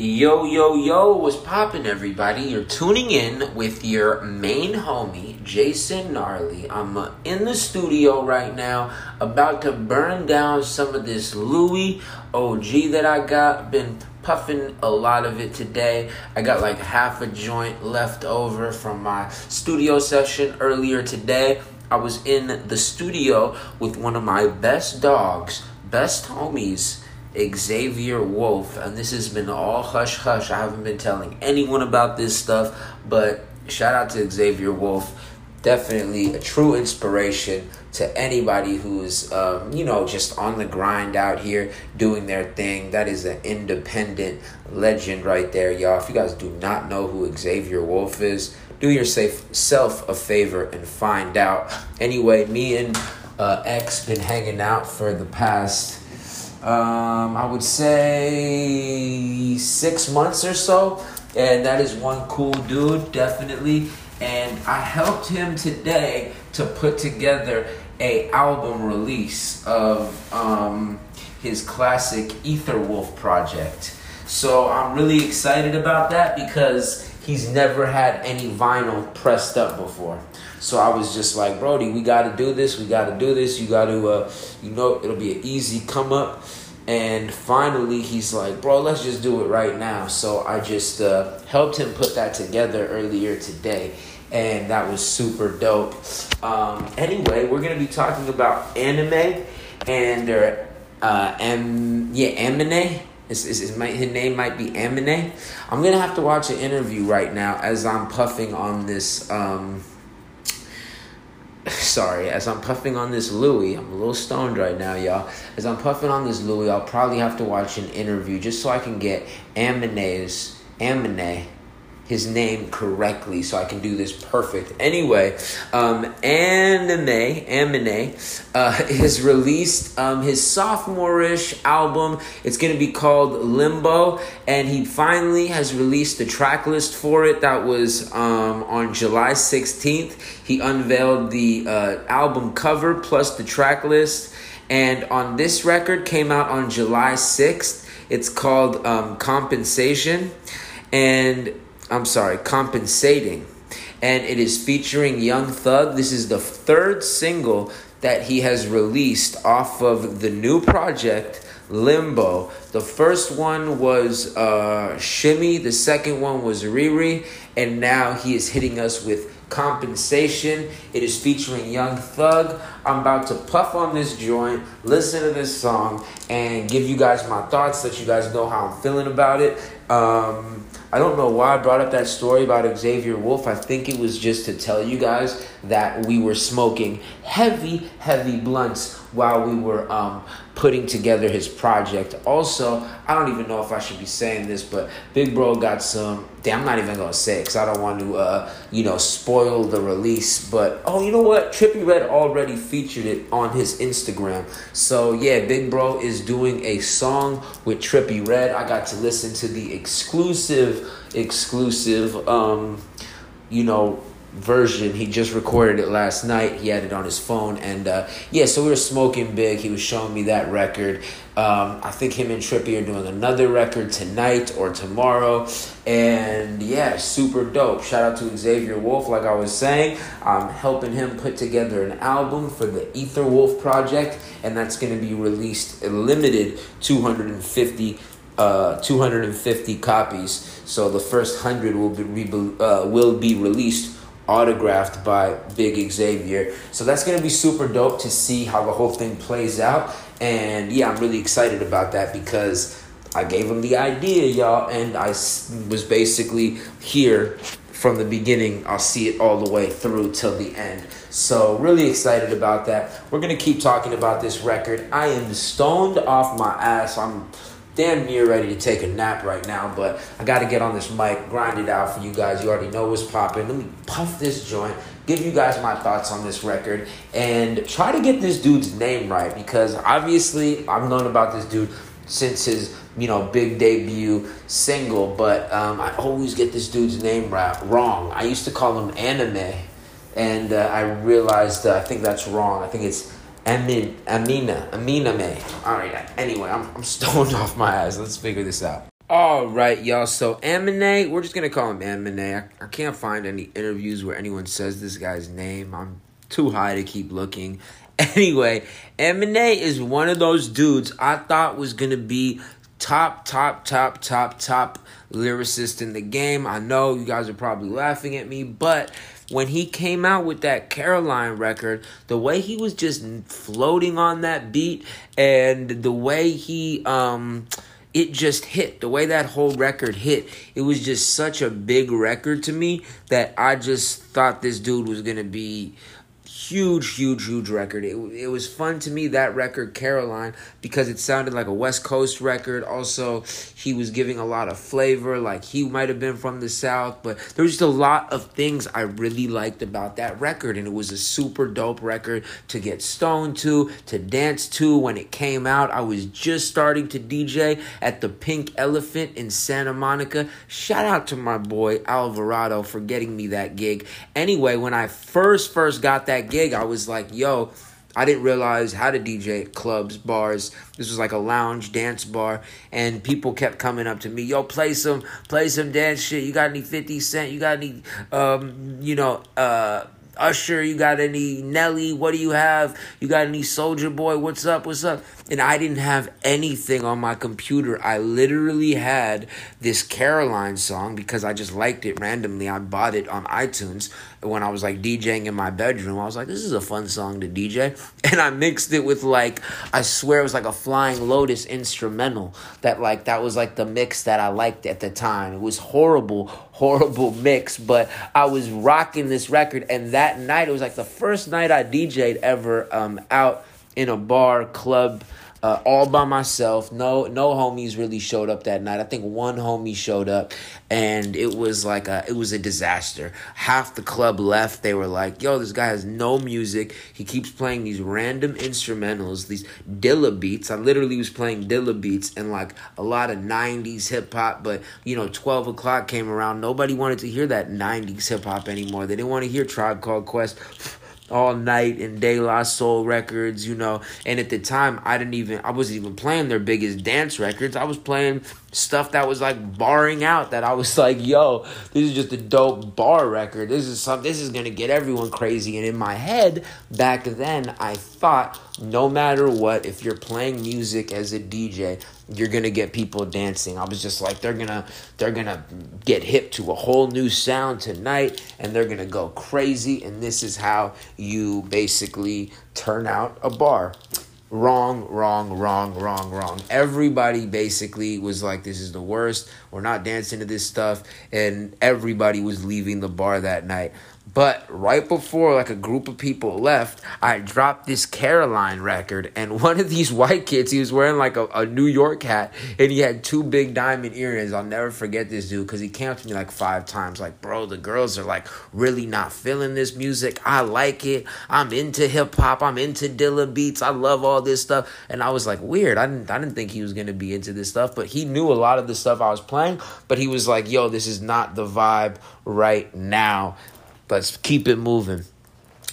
Yo, yo, yo, what's poppin', everybody? You're tuning in with your main homie, Jason Gnarly. I'm uh, in the studio right now, about to burn down some of this Louis OG that I got. Been puffing a lot of it today. I got like half a joint left over from my studio session earlier today. I was in the studio with one of my best dogs, best homies Xavier Wulf, and this has been all hush hush. I haven't been telling anyone about this stuff, but shout out to Xavier Wulf. Definitely a true inspiration to anybody who is, um, you know, just on the grind out here doing their thing. That is an independent legend right there, y'all. If you guys do not know who Xavier Wulf is, do yourself a favor and find out. Anyway, me and uh, X been hanging out for the past um, I would say six months or so. And that is one cool dude, definitely. And I helped him today to put together a album release of um, his classic Ether Wolf project. So I'm really excited about that because he's never had any vinyl pressed up before. So I was just like, Brody, we got to do this. We got to do this. You got to, uh, you know, it'll be an easy come up. And finally, he's like, bro, let's just do it right now. So I just uh, helped him put that together earlier today. And that was super dope. Um, anyway, we're going to be talking about anime and, uh, am, yeah, Amine. His, his, his, his name might be Amine. I'm going to have to watch an interview right now as I'm puffing on this. Um, sorry, as I'm puffing on this Louis, I'm a little stoned right now, y'all. As I'm puffing on this Louis, I'll probably have to watch an interview just so I can get Amine's Amine his name correctly so I can do this perfect. Anyway, um, Anime, Amine, uh, has released um, his sophomore-ish album. It's going to be called Limbo, and he finally has released the track list for it. That was um, on July 16th. He unveiled the uh, album cover plus the track list. And on this record, came out on July 6th. It's called um, Compensation. And I'm sorry, Compensating. And it is featuring Young Thug. This is the third single that he has released off of the new project Limbo. The first one was uh, Shimmy, the second one was Riri, and now he is hitting us with Compensation. It is featuring Young Thug. I'm about to puff on this joint, listen to this song, and give you guys my thoughts, let you guys know how I'm feeling about it. Um, I don't know why I brought up that story about Xavier Wulf. I think it was just to tell you guys that we were smoking heavy, heavy blunts while we were um, putting together his project. Also, I don't even know if I should be saying this, but Big Bro got some. Damn, I'm not even gonna say it because I don't want to, uh, you know, spoil the release. But oh, you know what? Trippie Redd already it on his Instagram. So yeah, Big Bro is doing a song with Trippie Redd. I got to listen to the exclusive, exclusive, um, you know, version. He just recorded it last night. He had it on his phone, and uh, yeah, so we were smoking big. He was showing me that record. Um, I think him and Trippie are doing another record tonight or tomorrow, and yeah, super dope. Shout out to Xavier Wulf, like I was saying. I'm helping him put together an album for the Ether Wolf project, and that's going to be released limited 250 uh, 250 copies. So the first hundred will be uh, will be released autographed by Big Xavier. So that's going to be super dope to see how the whole thing plays out. And yeah, I'm really excited about that because I gave him the idea, y'all, and I was basically here from the beginning. I'll see it all the way through till the end. So, really excited about that. We're going to keep talking about this record. I am stoned off my ass. I'm damn near ready to take a nap right now, but I got to get on this mic, grind it out for you guys. You already know what's popping. Let me puff this joint, give you guys my thoughts on this record, and try to get this dude's name right because obviously I've known about this dude since his you know big debut single, but um, I always get this dude's name right, wrong. I used to call him Anime, and uh, I realized uh, I think that's wrong. I think it's Amin, Amina, Amina May. All right. Anyway, I'm, I'm stoned off my ass. Let's figure this out. All right, y'all. So Amine, we're just gonna call him Amine. I, I can't find any interviews where anyone says this guy's name. I'm too high to keep looking. Anyway, Eminem is one of those dudes I thought was gonna be top, top, top, top, top lyricist in the game. I know you guys are probably laughing at me, but when he came out with that Caroline record, the way he was just floating on that beat and the way he um it just hit. The way that whole record hit it was just such a big record to me that i just thought this dude was gonna be huge, huge, huge record. It, it was fun to me, that record, Caroline, because it sounded like a West Coast record. Also, he was giving a lot of flavor, like he might have been from the South, but there was just a lot of things I really liked about that record, and it was a super dope record to get stoned to, to dance to when it came out. I was just starting to DJ at the Pink Elephant in Santa Monica. Shout out to my boy Alvarado for getting me that gig. Anyway, when I first, first got that gig, gig, I was like, yo, I didn't realize how to DJ clubs, bars. This was like a lounge dance bar, and people kept coming up to me, yo, play some, play some dance shit. You got any Fifty Cent? You got any, um, you know, uh Usher, you got any Nelly? What do you have? You got any Soulja Boy? What's up? What's up? And I didn't have anything on my computer. I literally had this Caroline song because I just liked it randomly. I bought it on iTunes when I was like DJing in my bedroom. I was like, this is a fun song to DJ. And I mixed it with like, I swear it was like a Flying Lotus instrumental that like, that was like the mix that I liked at the time. It was horrible, horrible mix, but I was rocking this record. And that night, it was like the first night I DJ'd ever um, out in a bar, club, uh, all by myself. No, no homies really showed up that night. I think one homie showed up, and it was like a, it was a disaster. Half the club left. They were like, "Yo, this guy has no music. He keeps playing these random instrumentals, these Dilla beats. I literally was playing Dilla beats and like a lot of '90s hip hop. But you know, twelve o'clock came around. Nobody wanted to hear that '90s hip hop anymore. They didn't want to hear Tribe Called Quest." All night and De La Soul records, you know. And at the time, I didn't even, I wasn't even playing their biggest dance records. I was playing stuff that was like barring out that I was like, yo, this is just a dope bar record. This is something, this is gonna get everyone crazy. And in my head, back then, I thought no matter what, if you're playing music as a DJ, you're gonna get people dancing. I was just like, they're gonna they're gonna get hip to a whole new sound tonight and they're gonna go crazy. And this is how you basically turn out a bar. Wrong, wrong, wrong, wrong, wrong. Everybody basically was like, this is the worst. We're not dancing to this stuff. And everybody was leaving the bar that night. But right before like a group of people left, I dropped this Caroline record, and one of these white kids, he was wearing like a, a New York hat, and he had two big diamond earrings. I'll never forget this dude because he came up to me like five times, like, bro, the girls are like really not feeling this music. I like it. I'm into hip hop. I'm into Dilla beats. I love all this stuff. And I was like, weird. I didn't I didn't think he was gonna be into this stuff, but he knew a lot of the stuff I was playing. But he was like, yo, this is not the vibe right now. Let's keep it moving.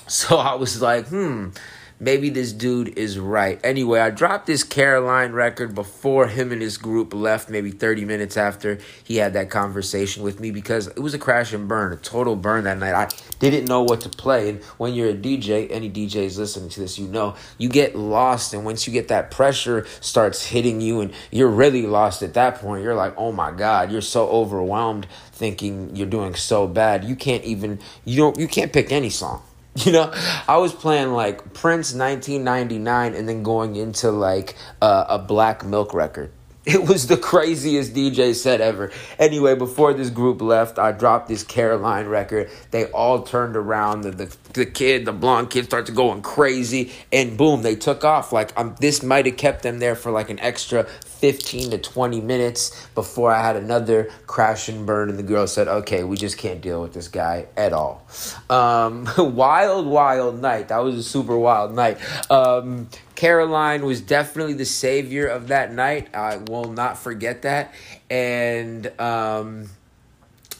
So I was like, hmm, maybe this dude is right. Anyway, I dropped this Caroline record before him and his group left, maybe 30 minutes after he had that conversation with me because it was a crash and burn, a total burn that night. I didn't know what to play. And when you're a DJ, any DJs listening to this, you know, you get lost. And once you get that pressure starts hitting you and you're really lost at that point, you're like, oh my God, you're so overwhelmed thinking you're doing so bad. You can't even, you don't, you can't pick any song You know, I was playing like Prince 1999 and then going into like uh, a Black Milk record. It was the craziest DJ set ever. Anyway, before this group left, I dropped this Caroline record. They all turned around. The, the, the kid, the blonde kid, started going crazy. And boom, they took off. Like, um, this might have kept them there for like an extra 15 to 20 minutes before I had another crash and burn. And the girl said, okay, we just can't deal with this guy at all. Um, wild, wild night. That was a super wild night. Um, Caroline was definitely the savior of that night. I will not forget that. And um,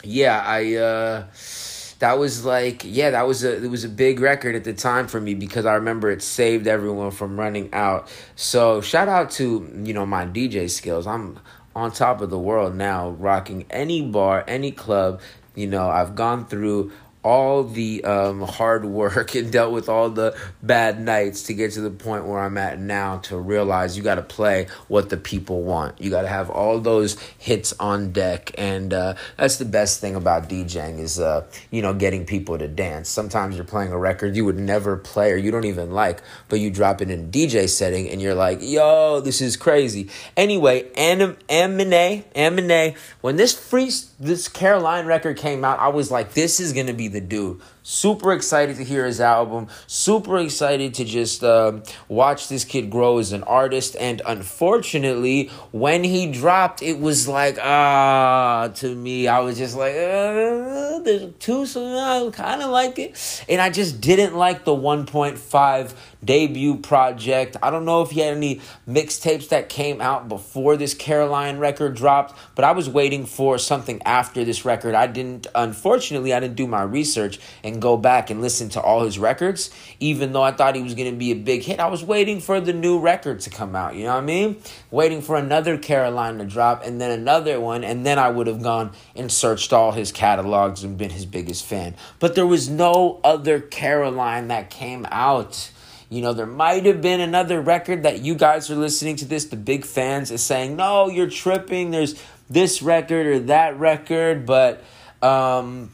yeah, I. Uh, that was like yeah that was a it was a big record at the time for me because i remember it saved everyone from running out so shout out to you know my dj skills i'm on top of the world now, rocking any bar, any club. You know, I've gone through all the um, hard work and dealt with all the bad nights to get to the point where I'm at now to realize you got to play what the people want. You got to have all those hits on deck, and uh, that's the best thing about DJing is uh, you know getting people to dance. Sometimes you're playing a record you would never play or you don't even like, but you drop it in DJ setting and you're like, yo, this is crazy. Anyway, Anim- Amine, Amine, when this free this Caroline record came out, I was like, this is gonna be the dude. Super excited to hear his album. Super excited to just um, watch this kid grow as an artist. And unfortunately, when he dropped, it was like, ah, to me, I was just like, uh, there's two songs, I kind of like it. And I just didn't like the 1.5 debut project. I don't know if he had any mixtapes that came out before this Caroline record dropped, but I was waiting for something after this record. I didn't, unfortunately, I didn't do my research and go back and listen to all his records, even though I thought he was going to be a big hit. I was waiting for the new record to come out, you know what I mean? Waiting for another Caroline to drop and then another one, and then I would have gone and searched all his catalogs and been his biggest fan. But there was no other Caroline that came out. You know, there might have been another record that you guys are listening to this, the big fans, is saying, no, you're tripping. There's this record or that record, but um,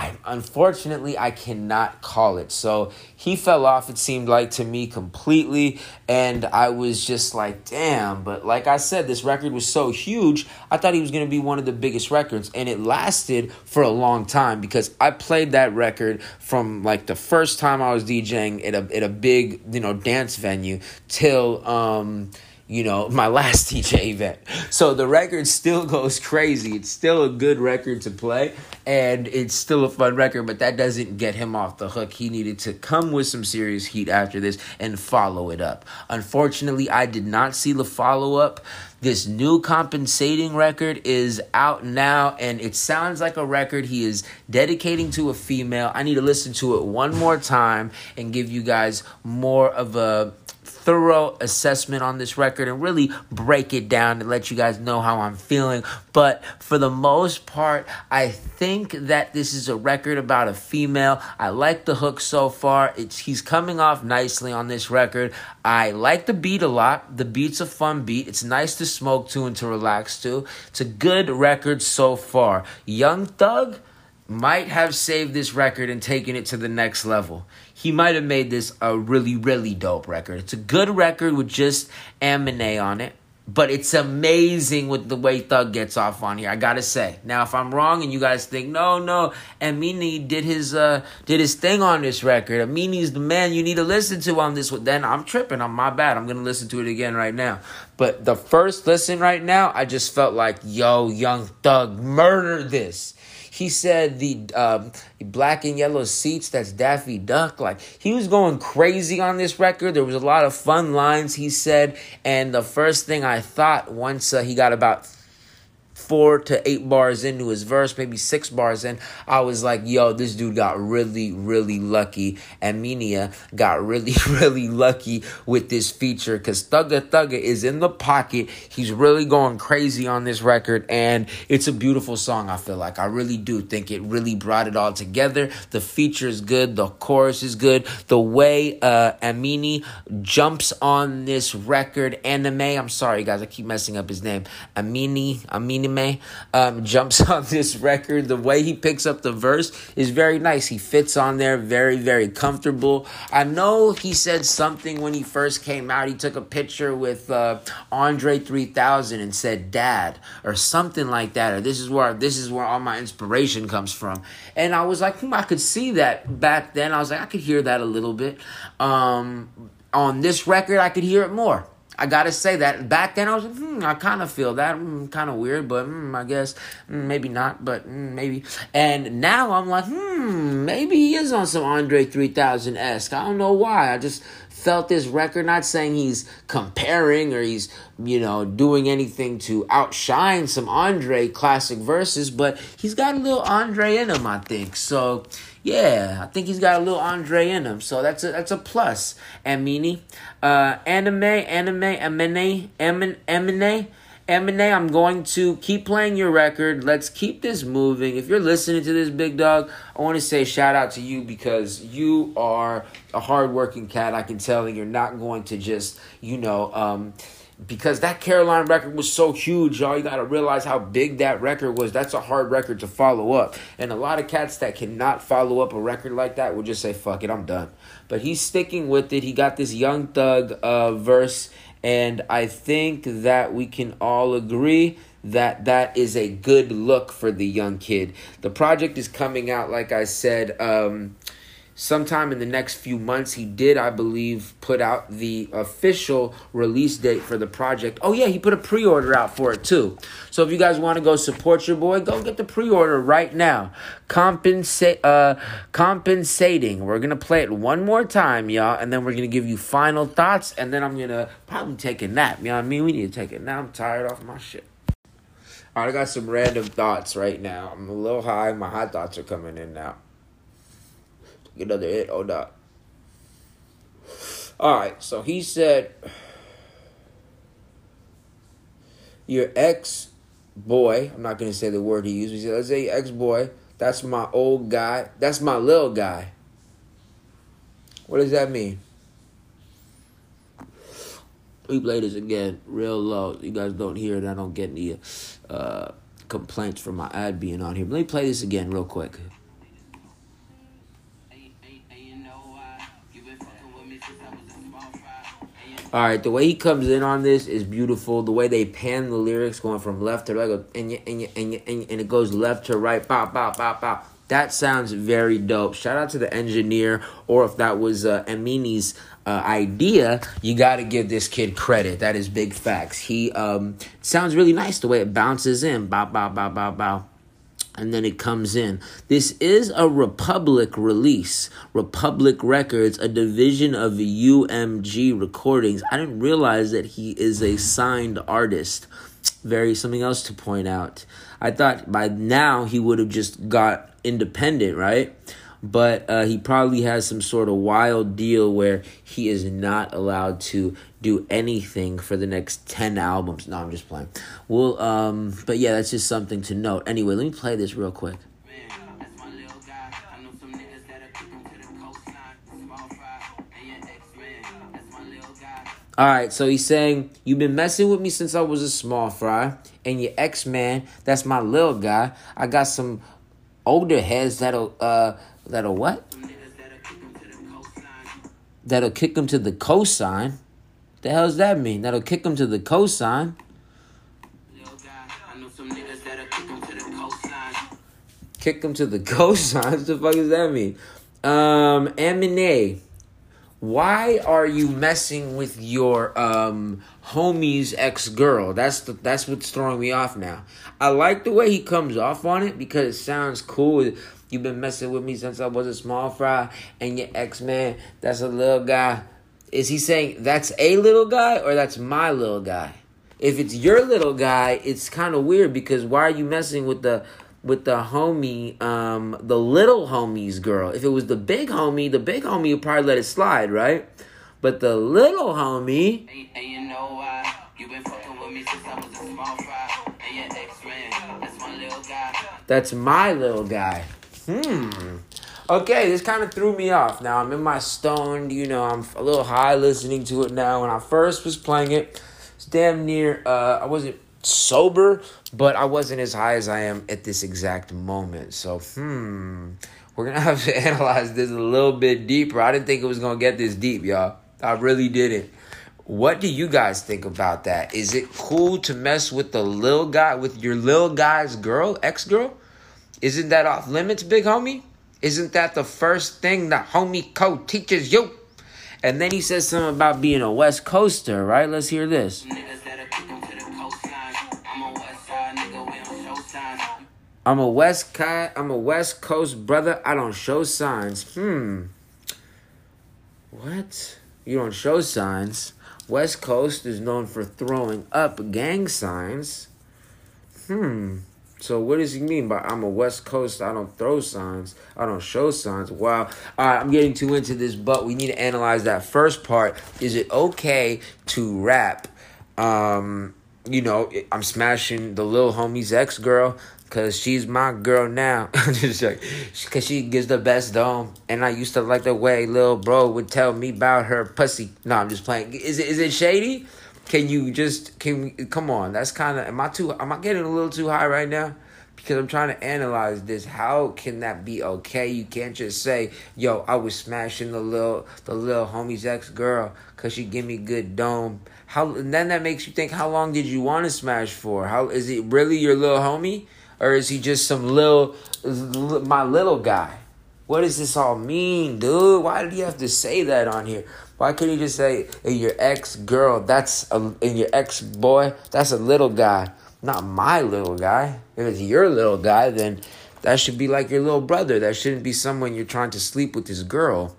I, unfortunately, I cannot call it. So he fell off, it seemed like to me completely. And I was just like, damn. But like I said, this record was so huge, I thought he was going to be one of the biggest records. And it lasted for a long time because I played that record from like the first time I was DJing at a, at a big, you know, dance venue till. Um, you know, my last DJ event. So the record still goes crazy. It's still a good record to play and it's still a fun record, but that doesn't get him off the hook. He needed to come with some serious heat after this and follow it up. Unfortunately, I did not see the follow up. This new compensating record is out now, and it sounds like a record he is dedicating to a female. I need to listen to it one more time and give you guys more of a thorough assessment on this record and really break it down and let you guys know how I'm feeling. But for the most part, I think that this is a record about a female. I like the hook so far. It's he's coming off nicely on this record. I like the beat a lot. The beat's a fun beat. It's nice to smoke to and to relax to. It's a good record so far. Young Thug might have saved this record and taken it to the next level. He might have made this a really, really dope record. It's a good record with just Amine on it, but it's amazing with the way Thug gets off on here. I gotta say. Now, if I'm wrong and you guys think no, no, Amine did his uh did his thing on this record. Amine's the man you need to listen to on this. Then I'm tripping. I'm my bad. I'm gonna listen to it again right now. But the first listen right now, I just felt like, yo, Young Thug, murder this he said the um, black and yellow seats, that's Daffy Duck. Like, he was going crazy on this record. There was a lot of fun lines he said. And the first thing I thought once uh, he got about four to eight bars into his verse, maybe six bars in, I was like, yo, this dude got really, really lucky. And Minia got really, really lucky with this feature because Thugga Thugga is in the pocket. He's really going crazy on this record, and it's a beautiful song, I feel like. I really do think it really brought it all together. The feature is good, the chorus is good. The way uh, Amini jumps on this record, anime, I'm sorry, guys, I keep messing up his name. Amini, Amini um, jumps on this record. The way he picks up the verse is very nice. He fits on there very, very comfortable. I know he said something when he first came out. He took a picture with uh, Andre 3000 and said "Dad" or something like that. Or this is where this is where all my inspiration comes from. And I was like, hmm, I could see that back then. I was like, I could hear that a little bit. Um, on this record, I could hear it more. I gotta say that back then I was, hmm, I kind of feel that, mm, kind of weird, but mm, I guess mm, maybe not, but mm, maybe. And now I'm like, hmm, maybe he is on some Andre 3000 esque. I don't know why. I just felt this record. Not saying he's comparing or he's you know doing anything to outshine some Andre classic verses, but he's got a little Andre in him, I think. So yeah, I think he's got a little Andre in him, so that's a that's a plus. Amini, uh, anime, anime, amine, amine, amine, Eminem, I'm going to keep playing your record. Let's keep this moving. If you're listening to this, big dog, I want to say shout out to you because you are a hardworking cat. I can tell, and you're not going to just, you know, um, because that Caroline record was so huge, y'all. You got to realize how big that record was. That's a hard record to follow up. And a lot of cats that cannot follow up a record like that will just say, fuck it, I'm done. But he's sticking with it. He got this Young Thug uh, verse, and I think that we can all agree that that is a good look for the young kid. The project is coming out, like I said. Um, sometime in the next few months he did i believe put out the official release date for the project. Oh yeah he put a pre-order out for it too. So if you guys want to go support your boy go get the pre-order right now. Compensa- uh, compensating. We're gonna play it one more time y'all and then we're gonna give you final thoughts and then i'm gonna probably take a nap. You know what i mean? We need to take it now i'm tired off my shit. All right i got some random thoughts right now. I'm a little high. My hot thoughts are coming in now another hit or not. All right, so he said, Your ex boy, I'm not going to say the word he used, he said, Let's say ex boy, that's my old guy, that's my little guy. What does that mean? We play this again real low. You guys don't hear it. I don't get any uh, complaints from my ad being on here. But let me play this again real quick. All right, the way he comes in on this is beautiful. The way they pan the lyrics, going from left to right, and and and and, and it goes left to right, bow, bow, bow, bow. That sounds very dope. Shout out to the engineer, or if that was uh, Amini's uh, idea, you got to give this kid credit. That is big facts. He um, sounds really nice the way it bounces in, bow, bow, bow, bow, bow and then it comes in. This is a Republic release. Republic Records, a division of UMG Recordings. I didn't realize that he is a signed artist. Very something else to point out. I thought by now he would have just got independent, right? But uh, he probably has some sort of wild deal where he is not allowed to do anything for the next 10 albums. No, I'm just playing. Well, um, but yeah, that's just something to note. Anyway, let me play this real quick. All right, so he's saying, You've been messing with me since I was a small fry, and your ex man, that's my little guy. I got some older heads that'll uh That'll what? That'll kick him to the cosine. The hell does that mean? That'll kick him to the cosine. Kick him to the cosine. What the fuck does that mean? Um, Aminé, why are you messing with your um homie's ex girl? That's the, that's what's throwing me off now. I like the way he comes off on it because it sounds cool You've been messing with me since I was a small fry, and your ex man, that's a little guy. Is he saying that's a little guy or that's my little guy? If it's your little guy, it's kind of weird because why are you messing with the with the homie, um, the little homie's girl? If it was the big homie, the big homie would probably let it slide, right? But the little homie. Hey, hey, you know why? You been fucking with me since I was a small fry. And your ex man, that's my little guy. That's my little guy. Hmm. Okay, this kind of threw me off. Now I'm in my stoned, you know, I'm a little high listening to it now. When I first was playing it, it's damn near, uh, I wasn't sober, but I wasn't as high as I am at this exact moment. So, hmm, we're gonna have to analyze this a little bit deeper. I didn't think it was gonna get this deep, y'all. I really didn't. What do you guys think about that? Is it cool to mess with the little guy, with your little guy's girl, ex girl? Isn't that off limits, big homie? Isn't that the first thing the homie code teaches you? And then he says something about being a West Coaster, right? Let's hear this. I'm a West Coast, I'm a West Coast brother. I don't show signs. Hmm. What? You don't show signs. West Coast is known for throwing up gang signs. Hmm. So what does he mean by I'm a West Coast? I don't throw signs. I don't show signs. Wow. All right, I'm getting too into this, but we need to analyze that first part. Is it okay to rap? Um, you know, I'm smashing the little homie's ex girl Cause she's my girl now. Just like, cause she gives the best dome, and I used to like the way little bro would tell me about her pussy. No, I'm just playing. Is it is it shady? Can you just can we, come on? That's kind of am I too? Am I getting a little too high right now? Because I'm trying to analyze this. How can that be okay? You can't just say, "Yo, I was smashing the little the little homie's ex girl because she give me good dome." How and then that makes you think, how long did you want to smash for? How is it really your little homie? Or is he just some little my little guy? What does this all mean, dude? Why did he have to say that on here? Why couldn't he just say hey, your ex girl? That's a and your ex boy. That's a little guy, not my little guy. If it's your little guy, then that should be like your little brother. That shouldn't be someone you're trying to sleep with this girl.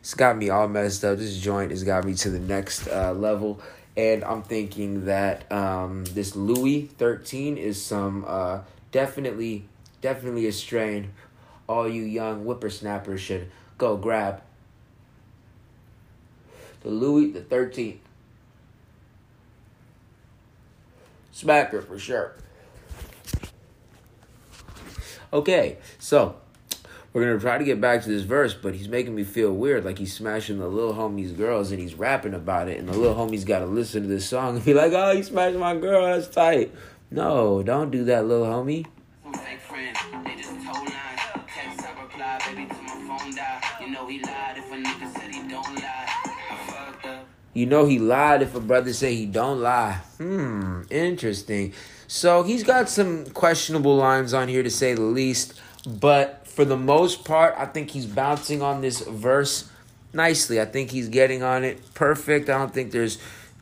It's got me all messed up. This joint has got me to the next uh, level. And I'm thinking that um, this Louis 13 is some uh, definitely, definitely a strain all you young whippersnappers should go grab. The Louis the 13th. Smacker for sure. Okay, so we're gonna try to get back to this verse, but he's making me feel weird, like he's smashing the little homie's girls and he's rapping about it, and the little homie's gotta listen to this song and be like, "Oh, he smashed my girl, that's tight." No, don't do that, little homie. You know he lied if a brother say he don't lie. Hmm, interesting. So he's got some questionable lines on here to say the least, but for the most part, I think he's bouncing on this verse nicely. I think he's getting on it perfect. I don't think there's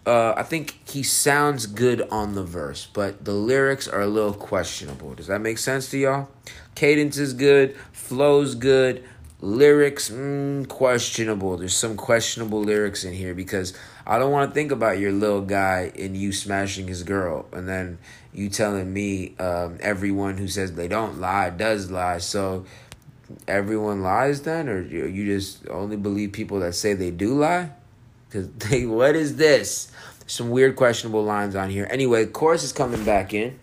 uh, I think he sounds good on the verse, but the lyrics are a little questionable. Does that make sense to y'all? Cadence is good, flow's good, lyrics mm, questionable. There's some questionable lyrics in here because I don't want to think about your little guy and you smashing his girl, and then you telling me um, everyone who says they don't lie does lie. So everyone lies then, or you just only believe people that say they do lie? They, what is this? Some weird, questionable lines on here. Anyway, chorus is coming back in.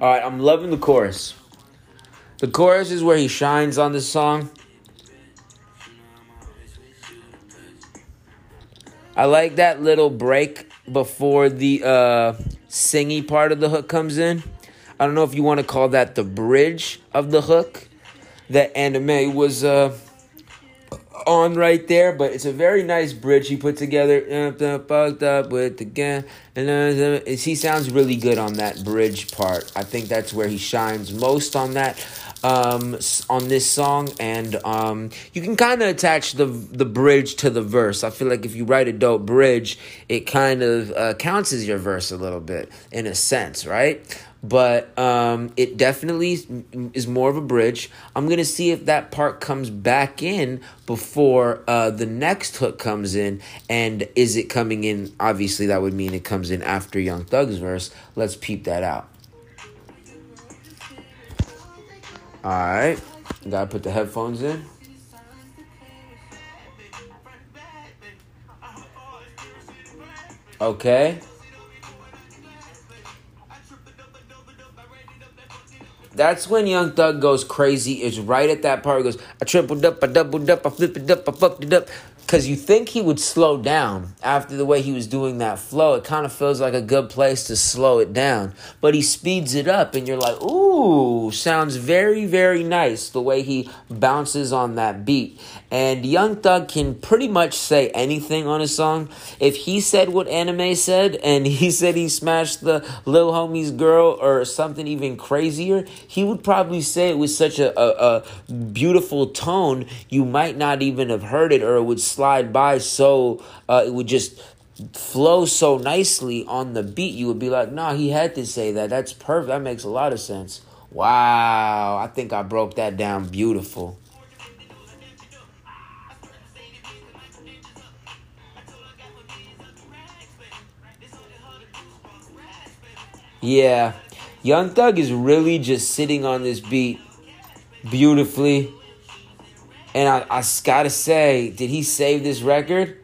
All right, I'm loving the chorus. The chorus is where he shines on this song. I like that little break before the uh, singy part of the hook comes in. I don't know if you want to call that the bridge of the hook that anime was uh, on right there, but it's a very nice bridge he put together. Fucked up with again, and he sounds really good on that bridge part. I think that's where he shines most on that um, on this song, and um, you can kind of attach the the bridge to the verse. I feel like if you write a dope bridge, it kind of uh, counts as your verse a little bit in a sense, right? But um, it definitely is more of a bridge. I'm gonna see if that part comes back in before uh, the next hook comes in, and is it coming in? Obviously, that would mean it comes in after Young Thug's verse. Let's peep that out. All right. Gotta put the headphones in. Okay. That's when Young Thug goes crazy. Is right at that part. He goes, I tripled up, I doubled up, I flipped it up, I fucked it up because you think he would slow down after the way he was doing that flow. It kind of feels like a good place to slow it down, but he speeds it up, and you're like, ooh, sounds very, very nice the way he bounces on that beat. And Young Thug can pretty much say anything on a song. If he said what anime said, and he said he smashed the little homie's girl or something even crazier, he would probably say it with such a, a, a beautiful tone, you might not even have heard it, or it would slide by so uh, it would just flow so nicely on the beat. You would be like, nah, he had to say that. That's perfect. That makes a lot of sense. Wow, I think I broke that down beautiful. Yeah, Young Thug is really just sitting on this beat beautifully. And I, I gotta say, did he save this record?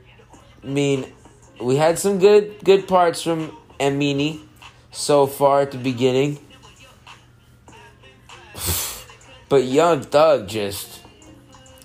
I mean, we had some good good parts from Amini so far at the beginning. But Young Thug just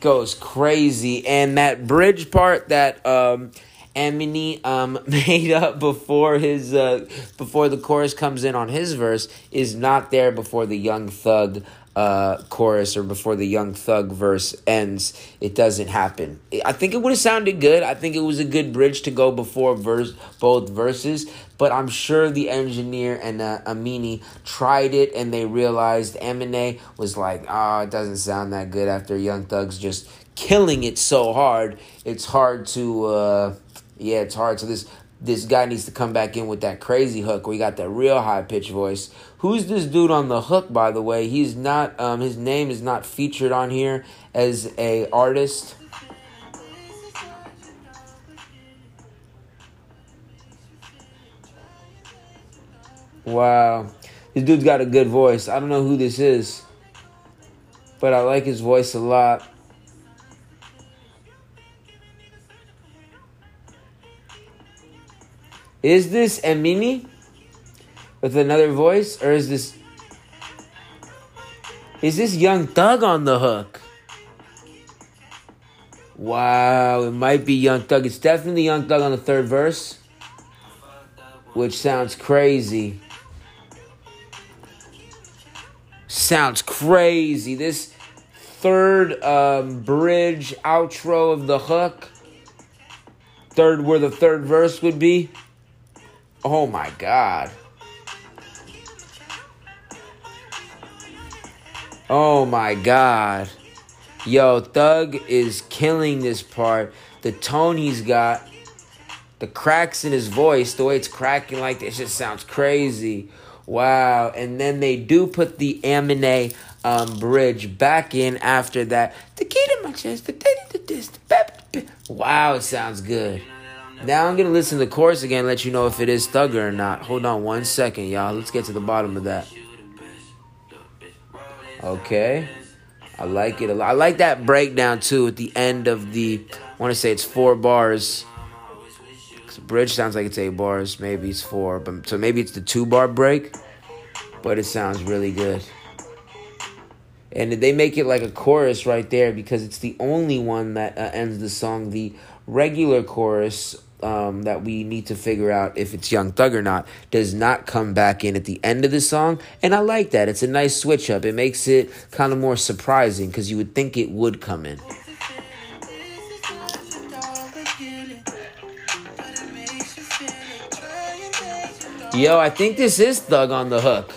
goes crazy. And that bridge part that um um made up before his uh before the chorus comes in on his verse is not there before the Young Thug uh, chorus or before the Young Thug verse ends, it doesn't happen. I think it would have sounded good. I think it was a good bridge to go before verse both verses. But I'm sure the engineer and uh, Amini tried it and they realized Eminem was like, ah, oh, it doesn't sound that good after Young Thug's just killing it so hard. It's hard to, uh, yeah, it's hard. So this this guy needs to come back in with that crazy hook he got that real high pitch voice. Who's this dude on the hook, by the way? He's not. Um, his name is not featured on here as a artist. Wow, this dude's got a good voice. I don't know who this is, but I like his voice a lot. Is this Amini with another voice, or is this is this Young Thug on the hook? Wow, it might be Young Thug. It's definitely Young Thug on the third verse, which sounds crazy. Sounds crazy. This third um, bridge outro of the hook, third where the third verse would be. Oh my God. Oh my God. Yo, Thug is killing this part. The tone he's got, the cracks in his voice, the way it's cracking like this just sounds crazy. Wow. And then they do put the Amine um, bridge back in after that. The key to my chest. Wow, it sounds good. Now I'm gonna listen to the chorus again, let you know if it is Thugger or not. Hold on one second, y'all. Let's get to the bottom of that. Okay. I like it a lot. I like that breakdown too at the end of the I wanna say it's four bars. Bridge sounds like it's eight bars, maybe it's four, but so maybe it's the two bar break, but it sounds really good. And they make it like a chorus right there because it's the only one that uh, ends the song. The regular chorus um, that we need to figure out if it's Young Thug or not does not come back in at the end of the song. And I like that. It's a nice switch up. It makes it kind of more surprising because you would think it would come in. Yo, I think this is Thug on the hook.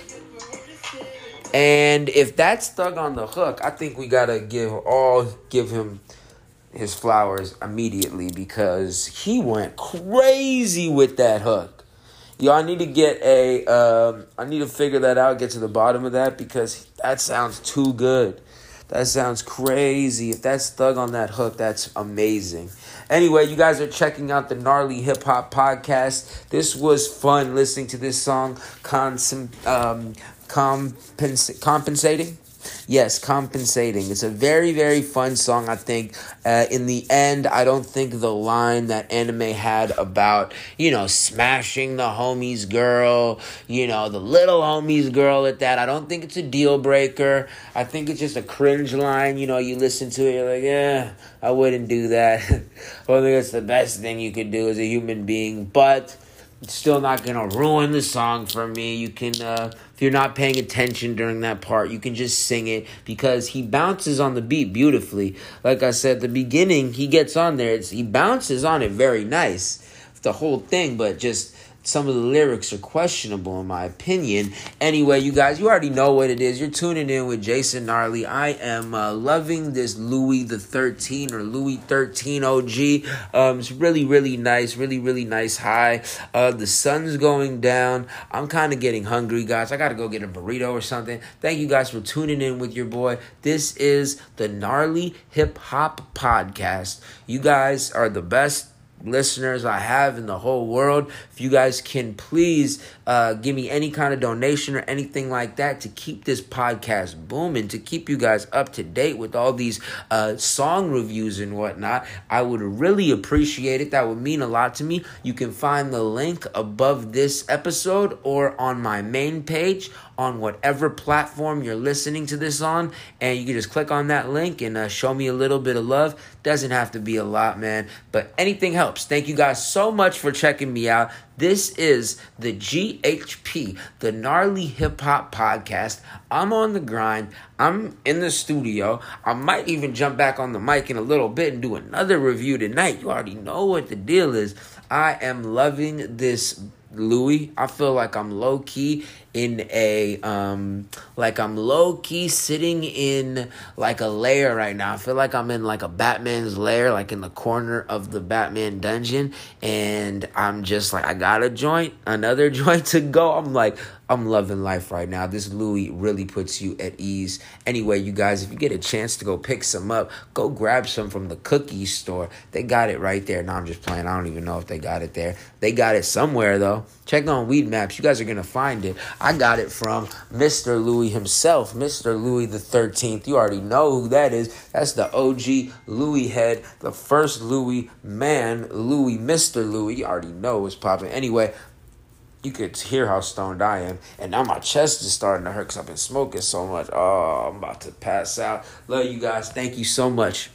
And if that's Thug on the hook, I think we gotta give all give him his flowers immediately because he went crazy with that hook. Yo, I need to get a. Um, I need to figure that out, get to the bottom of that because that sounds too good. That sounds crazy. If that's Thug on that hook, that's amazing. Anyway, you guys are checking out the Gnarly Hip Hop Podcast. This was fun listening to this song, Consum, um, compens- Compensating yes, compensating. It's a very, very fun song, I think. Uh, in the end, I don't think the line that Anime had about, you know, smashing the homie's girl, you know, the little homie's girl at that, I don't think it's a deal breaker. I think it's just a cringe line. You know, you listen to it, you're like, yeah, I wouldn't do that. I don't think it's the best thing you could do as a human being, but it's still not gonna ruin the song for me. You can, uh, if you're not paying attention during that part, you can just sing it because he bounces on the beat beautifully. Like I said, the beginning he gets on there, he bounces on it very nice, the whole thing, but just some of the lyrics are questionable in my opinion. Anyway, you guys, you already know what it is. You're tuning in with Jason Gnarly. I am uh, loving this Louis the 13 or Louis 13 OG. Um, it's really, really nice. Really, really nice high. Uh, the sun's going down. I'm kind of getting hungry, guys. I got to go get a burrito or something. Thank you guys for tuning in with your boy. This is the Gnarly Hip Hop Podcast. You guys are the best listeners I have in the whole world. If you guys can please uh, give me any kind of donation or anything like that to keep this podcast booming, to keep you guys up to date with all these uh, song reviews and whatnot, I would really appreciate it. That would mean a lot to me. You can find the link above this episode or on my main page on whatever platform you're listening to this on, and you can just click on that link and uh, show me a little bit of love. Doesn't have to be a lot, man, but anything helps. Thank you guys so much for checking me out. This is the GHP, the Gnarly Hip Hop Podcast. I'm on the grind. I'm in the studio. I might even jump back on the mic in a little bit and do another review tonight. You already know what the deal is. I am loving this Louis. I feel like I'm low key in a um like I'm low key sitting in like a lair right now. I feel like I'm in like a Batman's lair, like in the corner of the Batman dungeon, and I'm just like I got a joint, another joint to go. I'm like I'm loving life right now. This Louis really puts you at ease. Anyway, you guys, if you get a chance to go pick some up, go grab some from the cookie store. They got it right there. Now I'm just playing. I don't even know if they got it there. They got it somewhere though. Check on Weedmaps. You guys are gonna find it. I got it from Mr. Louis himself, Mr. Louis the 13th. You already know who that is. That's the OG Louis head, the first Louis man, Louis, Mr. Louis. You already know what's popping. Anyway, you could hear how stoned I am. And now my chest is starting to hurt because I've been smoking so much. Oh, I'm about to pass out. Love you guys. Thank you so much.